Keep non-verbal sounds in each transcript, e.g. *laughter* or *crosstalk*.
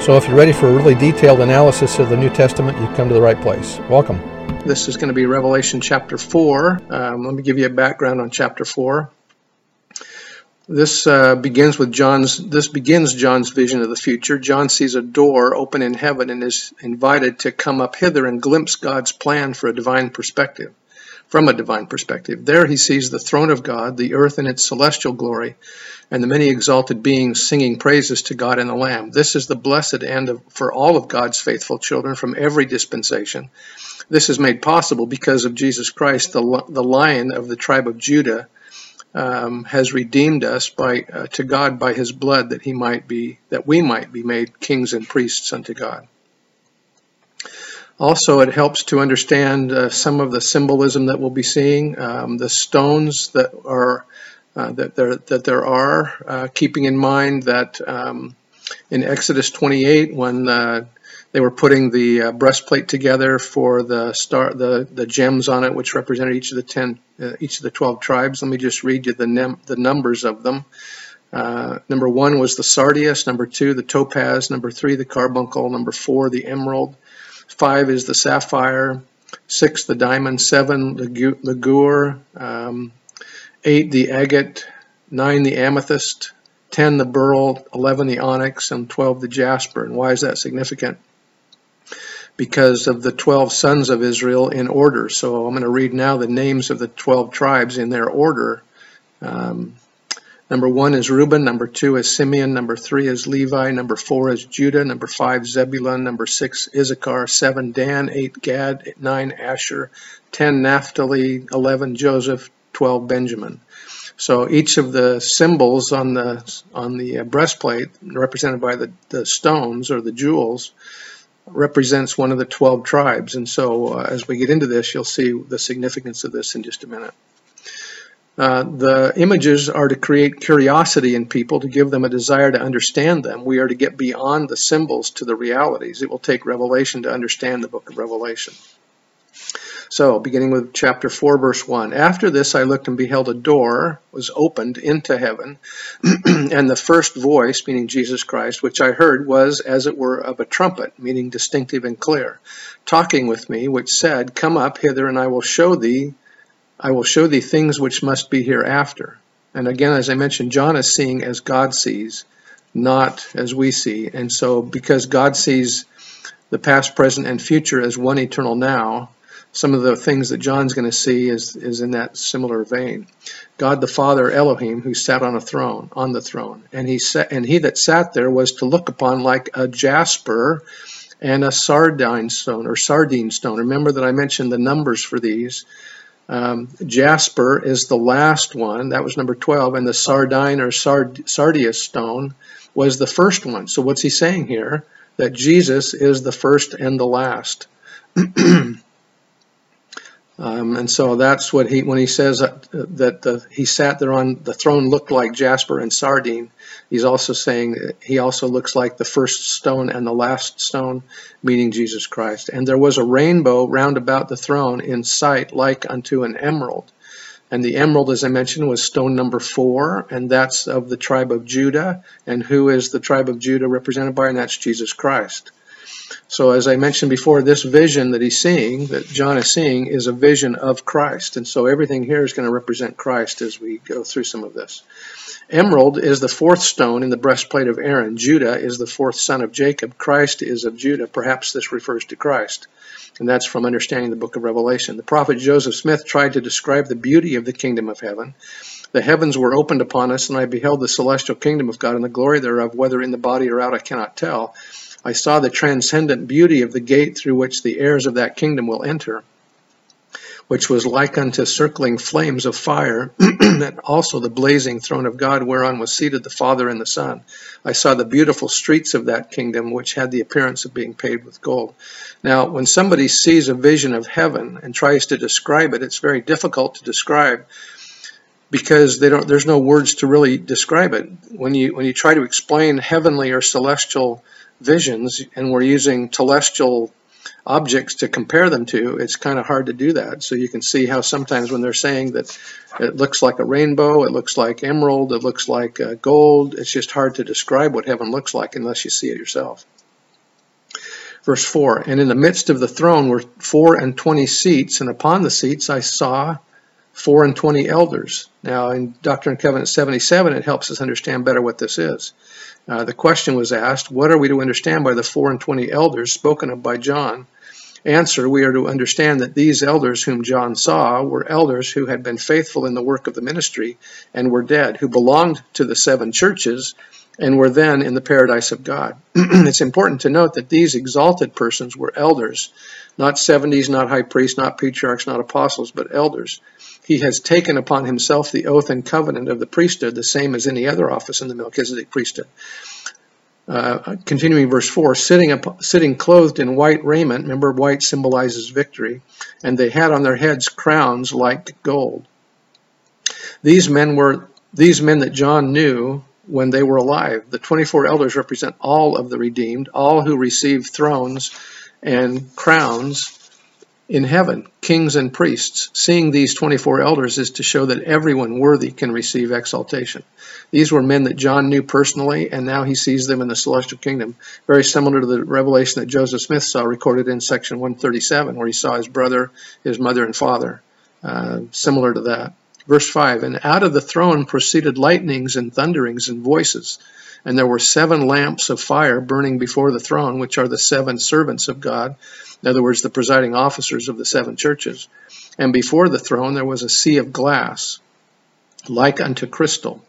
So if you're ready for a really detailed analysis of the New Testament, you've come to the right place. Welcome. This is going to be Revelation chapter 4. Um, let me give you a background on chapter 4. This uh, begins with John's. This begins John's vision of the future. John sees a door open in heaven and is invited to come up hither and glimpse God's plan for a divine perspective from a divine perspective. There he sees the throne of God, the earth in its celestial glory, and the many exalted beings singing praises to God and the Lamb. This is the blessed end of, for all of God's faithful children from every dispensation. This is made possible because of Jesus Christ, the, the Lion of the tribe of Judah. Um, has redeemed us by uh, to God by His blood, that He might be that we might be made kings and priests unto God. Also, it helps to understand uh, some of the symbolism that we'll be seeing, um, the stones that are uh, that there that there are, uh, keeping in mind that um, in Exodus 28, when uh, they were putting the uh, breastplate together for the star, the the gems on it, which represented each of the ten, uh, each of the 12 tribes. Let me just read you the the numbers of them. number one was the sardius. Number two, the topaz. Number three, the carbuncle. Number four, the emerald. Five is the sapphire. Six, the diamond. Seven, the ligure. Um, eight, the agate. Nine, the amethyst. Ten, the beryl. Eleven, the onyx. And twelve, the jasper. And why is that significant? Because of the 12 sons of Israel in order. So I'm going to read now the names of the 12 tribes in their order. Um, Number one is Reuben. Number two is Simeon. Number three is Levi. Number four is Judah. Number five, Zebulun. Number six, Issachar. Seven, Dan. Eight, Gad. Nine, Asher. Ten, Naphtali. Eleven, Joseph. Twelve, Benjamin. So each of the symbols on the on the breastplate, represented by the, the stones or the jewels, represents one of the 12 tribes. And so uh, as we get into this, you'll see the significance of this in just a minute. Uh, the images are to create curiosity in people, to give them a desire to understand them. We are to get beyond the symbols to the realities. It will take revelation to understand the book of Revelation. So, beginning with chapter 4, verse 1. After this I looked and beheld a door was opened into heaven, *clears throat* and the first voice, meaning Jesus Christ, which I heard was as it were of a trumpet, meaning distinctive and clear, talking with me, which said, Come up hither, and I will show thee I will show thee things which must be hereafter. And again, as I mentioned, John is seeing as God sees, not as we see. And so, because God sees the past, present, and future as one eternal now, some of the things that John's going to see is, is in that similar vein. God the Father Elohim, who sat on a throne, on the throne, and he sat, and he that sat there was to look upon like a jasper and a sardine stone or sardine stone. Remember that I mentioned the numbers for these. Um, jasper is the last one. That was number 12. And the sardine or sard, sardius stone was the first one. So what's he saying here? That Jesus is the first and the last. *clears throat* Um, and so that's what he, when he says that, that the, he sat there on the throne looked like jasper and sardine, he's also saying he also looks like the first stone and the last stone, meaning Jesus Christ. And there was a rainbow round about the throne in sight like unto an emerald. And the emerald, as I mentioned, was stone number four, and that's of the tribe of Judah. And who is the tribe of Judah represented by? And that's Jesus Christ. So, as I mentioned before, this vision that he's seeing, that John is seeing, is a vision of Christ. And so everything here is going to represent Christ as we go through some of this. Emerald is the fourth stone in the breastplate of Aaron. Judah is the fourth son of Jacob. Christ is of Judah. Perhaps this refers to Christ. And that's from understanding the book of Revelation. The prophet Joseph Smith tried to describe the beauty of the kingdom of heaven. The heavens were opened upon us, and I beheld the celestial kingdom of God and the glory thereof, whether in the body or out, I cannot tell. I saw the transcendent beauty of the gate through which the heirs of that kingdom will enter. which was like unto circling flames of fire, *clears throat* and also the blazing throne of God, whereon was seated the Father and the Son. I saw the beautiful streets of that kingdom, which had the appearance of being paved with gold. Now, when somebody sees a vision of heaven and tries to describe it, it's very difficult to describe because there's no words to really describe it. When you, when you try to explain heavenly or celestial visions, and we're using telestial objects to compare them to, it's kind of hard to do that. So you can see how sometimes when they're saying that it looks like a rainbow, it looks like emerald, it looks like uh, gold, it's just hard to describe what heaven looks like unless you see it yourself. Verse 4 And in the midst of the throne were four and twenty seats, and upon the seats I saw four and twenty elders. Now, in Doctrine and Covenants 77, it helps us understand better what this is. Uh, the question was asked, What are we to understand by the four and twenty elders spoken of by John? Answer, we are to understand that these elders whom John saw were elders who had been faithful in the work of the ministry and were dead, who belonged to the seven churches and were then in the paradise of God. *clears throat* it's important to note that these exalted persons were elders, not 70s, not high priests, not patriarchs, not apostles, but elders. He has taken upon himself the oath and covenant of the priesthood, the same as any other office in the Melchizedek priesthood. Uh, continuing verse 4, sitting, up, sitting clothed in white raiment, remember white symbolizes victory, and they had on their heads crowns like gold. These men were these men that John knew when they were alive. The 24 elders represent all of the redeemed, all who receive thrones and crowns in heaven, kings and priests. Seeing these 24 elders is to show that everyone worthy can receive exaltation. These were men that John knew personally, and now he sees them in the celestial kingdom, very similar to the revelation that Joseph Smith saw recorded in section 137, where he saw his brother, his mother, and father. Uh, similar to that. Verse 5 And out of the throne proceeded lightnings and thunderings and voices. And there were seven lamps of fire burning before the throne, which are the seven servants of God, in other words, the presiding officers of the seven churches. And before the throne there was a sea of glass, like unto crystal.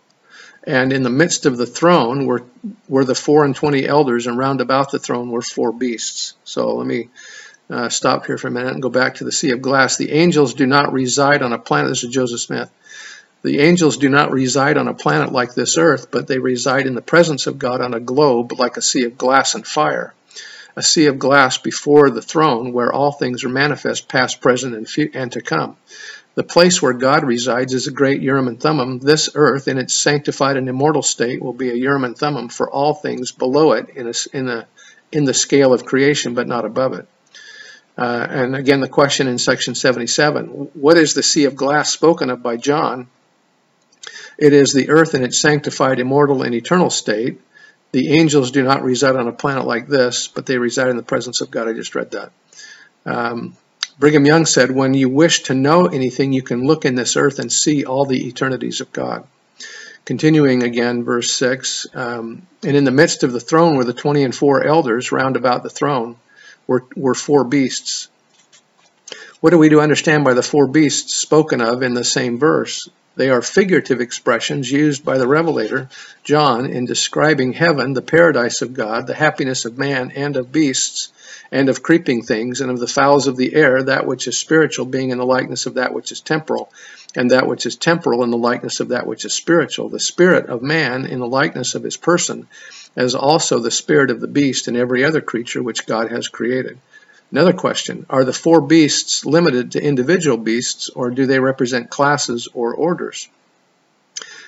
And in the midst of the throne were, were the four and twenty elders, and round about the throne were four beasts. So let me uh, stop here for a minute and go back to the sea of glass. The angels do not reside on a planet. This is Joseph Smith. The angels do not reside on a planet like this earth, but they reside in the presence of God on a globe like a sea of glass and fire. A sea of glass before the throne where all things are manifest, past, present, and, and to come. The place where God resides is a great Urim and Thummim. This earth, in its sanctified and immortal state, will be a Urim and Thummim for all things below it in, a, in, a, in the scale of creation, but not above it. Uh, and again, the question in section 77 what is the sea of glass spoken of by John? It is the earth in its sanctified, immortal, and eternal state. The angels do not reside on a planet like this, but they reside in the presence of God. I just read that. Um, Brigham Young said, When you wish to know anything, you can look in this earth and see all the eternities of God. Continuing again, verse 6 um, And in the midst of the throne were the twenty and four elders round about the throne were, were four beasts. What are we to understand by the four beasts spoken of in the same verse? They are figurative expressions used by the Revelator, John, in describing heaven, the paradise of God, the happiness of man and of beasts, and of creeping things, and of the fowls of the air, that which is spiritual being in the likeness of that which is temporal, and that which is temporal in the likeness of that which is spiritual. The spirit of man in the likeness of his person, as also the spirit of the beast and every other creature which God has created. Another question Are the four beasts limited to individual beasts, or do they represent classes or orders?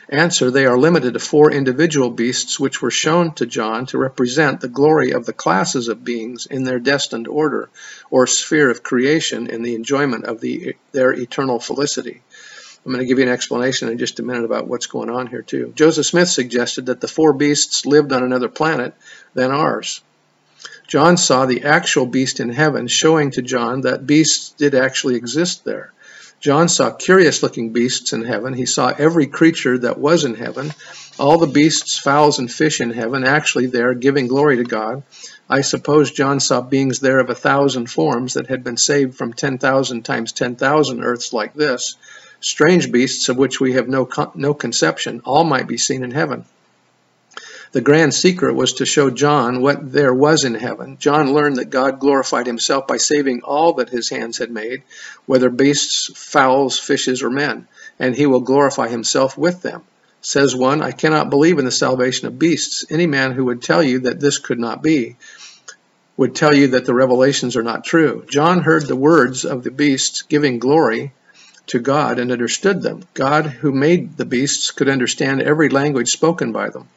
Answer They are limited to four individual beasts which were shown to John to represent the glory of the classes of beings in their destined order or sphere of creation in the enjoyment of the, their eternal felicity. I'm going to give you an explanation in just a minute about what's going on here, too. Joseph Smith suggested that the four beasts lived on another planet than ours. John saw the actual beast in heaven, showing to John that beasts did actually exist there. John saw curious looking beasts in heaven. He saw every creature that was in heaven, all the beasts, fowls, and fish in heaven, actually there, giving glory to God. I suppose John saw beings there of a thousand forms that had been saved from 10,000 times 10,000 earths like this strange beasts of which we have no, no conception, all might be seen in heaven. The grand secret was to show John what there was in heaven. John learned that God glorified himself by saving all that his hands had made, whether beasts, fowls, fishes, or men, and he will glorify himself with them. Says one, I cannot believe in the salvation of beasts. Any man who would tell you that this could not be would tell you that the revelations are not true. John heard the words of the beasts giving glory to God and understood them. God, who made the beasts, could understand every language spoken by them.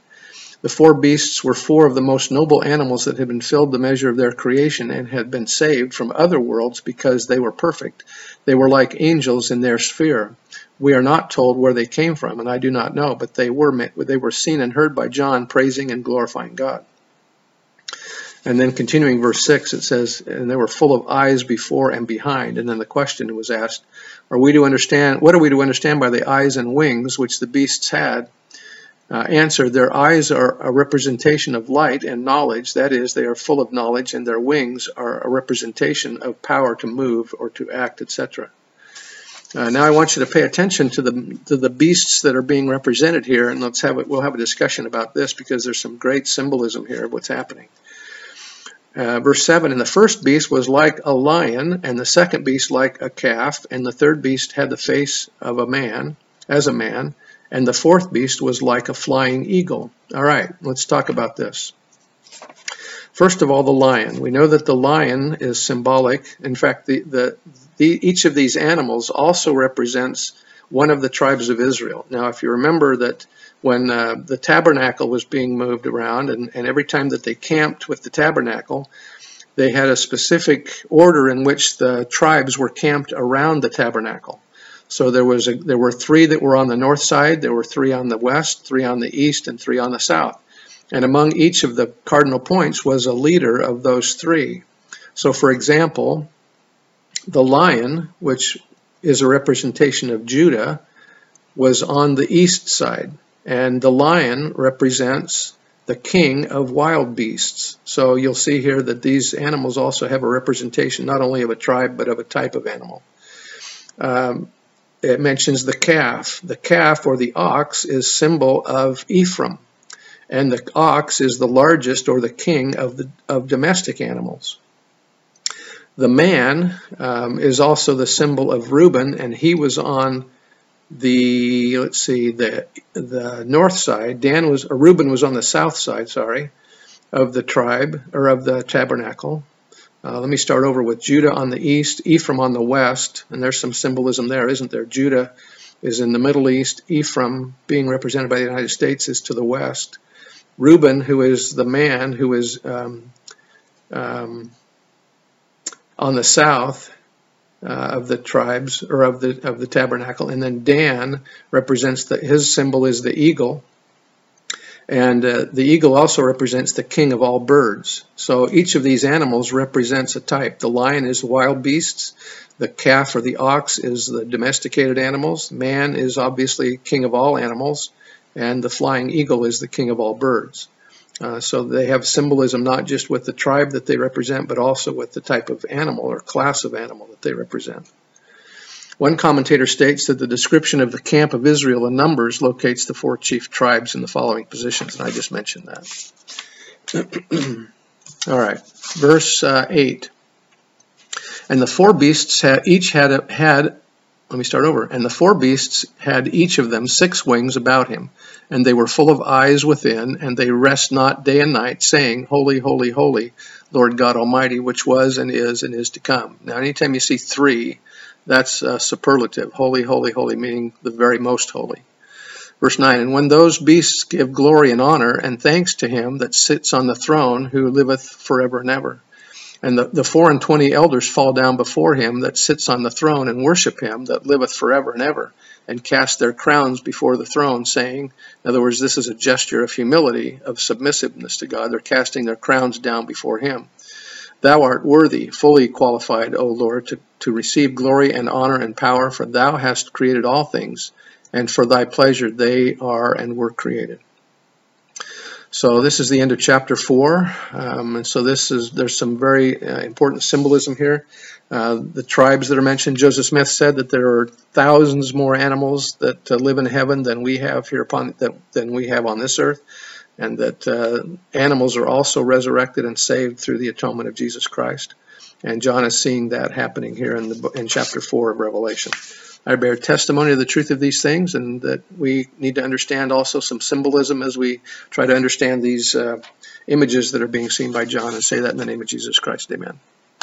The four beasts were four of the most noble animals that had been filled the measure of their creation and had been saved from other worlds because they were perfect. They were like angels in their sphere. We are not told where they came from, and I do not know, but they were they were seen and heard by John praising and glorifying God. And then continuing verse 6, it says, And they were full of eyes before and behind. And then the question was asked, Are we to understand, what are we to understand by the eyes and wings which the beasts had? Uh, answer, their eyes are a representation of light and knowledge. That is, they are full of knowledge, and their wings are a representation of power to move or to act, etc. Uh, now I want you to pay attention to the to the beasts that are being represented here, and let's have it. We'll have a discussion about this because there's some great symbolism here of what's happening. Uh, verse 7 And the first beast was like a lion, and the second beast like a calf, and the third beast had the face of a man, as a man, and the fourth beast was like a flying eagle. All right, let's talk about this. First of all, the lion. We know that the lion is symbolic. In fact, the, the, the, each of these animals also represents one of the tribes of Israel. Now, if you remember that when uh, the tabernacle was being moved around, and, and every time that they camped with the tabernacle, they had a specific order in which the tribes were camped around the tabernacle. So there was a, there were three that were on the north side, there were three on the west, three on the east, and three on the south. And among each of the cardinal points was a leader of those three. So, for example, the lion, which is a representation of Judah, was on the east side, and the lion represents the king of wild beasts. So you'll see here that these animals also have a representation not only of a tribe but of a type of animal. Um, it mentions the calf. The calf or the ox is symbol of Ephraim, and the ox is the largest or the king of the of domestic animals. The man um, is also the symbol of Reuben, and he was on the let's see the the north side. Dan was Reuben was on the south side. Sorry, of the tribe or of the tabernacle. Uh, let me start over with Judah on the east, Ephraim on the west, and there's some symbolism there, isn't there? Judah is in the Middle East, Ephraim, being represented by the United States, is to the west. Reuben, who is the man who is um, um, on the south uh, of the tribes or of the of the tabernacle, and then Dan represents that his symbol is the eagle, and uh, the eagle also represents the king of all birds. So each of these animals represents a type. The lion is wild beasts. The calf or the ox is the domesticated animals. Man is obviously king of all animals. And the flying eagle is the king of all birds. Uh, so they have symbolism not just with the tribe that they represent, but also with the type of animal or class of animal that they represent. One commentator states that the description of the camp of Israel in Numbers locates the four chief tribes in the following positions, and I just mentioned that. *clears throat* All right, verse uh, 8. And the four beasts had, each had, a, had, let me start over. And the four beasts had each of them six wings about him, and they were full of eyes within, and they rest not day and night, saying, Holy, holy, holy, Lord God Almighty, which was and is and is to come. Now, anytime you see three, that's a superlative. Holy, holy, holy, meaning the very most holy. Verse 9 And when those beasts give glory and honor and thanks to him that sits on the throne, who liveth forever and ever. And the, the four and twenty elders fall down before him that sits on the throne and worship him that liveth forever and ever, and cast their crowns before the throne, saying, In other words, this is a gesture of humility, of submissiveness to God. They're casting their crowns down before him. Thou art worthy, fully qualified, O Lord, to, to receive glory and honor and power, for thou hast created all things, and for thy pleasure they are and were created. So this is the end of chapter four, um, and so this is there's some very uh, important symbolism here. Uh, the tribes that are mentioned, Joseph Smith said that there are thousands more animals that uh, live in heaven than we have here upon that, than we have on this earth. And that uh, animals are also resurrected and saved through the atonement of Jesus Christ. And John is seeing that happening here in the in chapter four of Revelation. I bear testimony of the truth of these things, and that we need to understand also some symbolism as we try to understand these uh, images that are being seen by John, and say that in the name of Jesus Christ. Amen.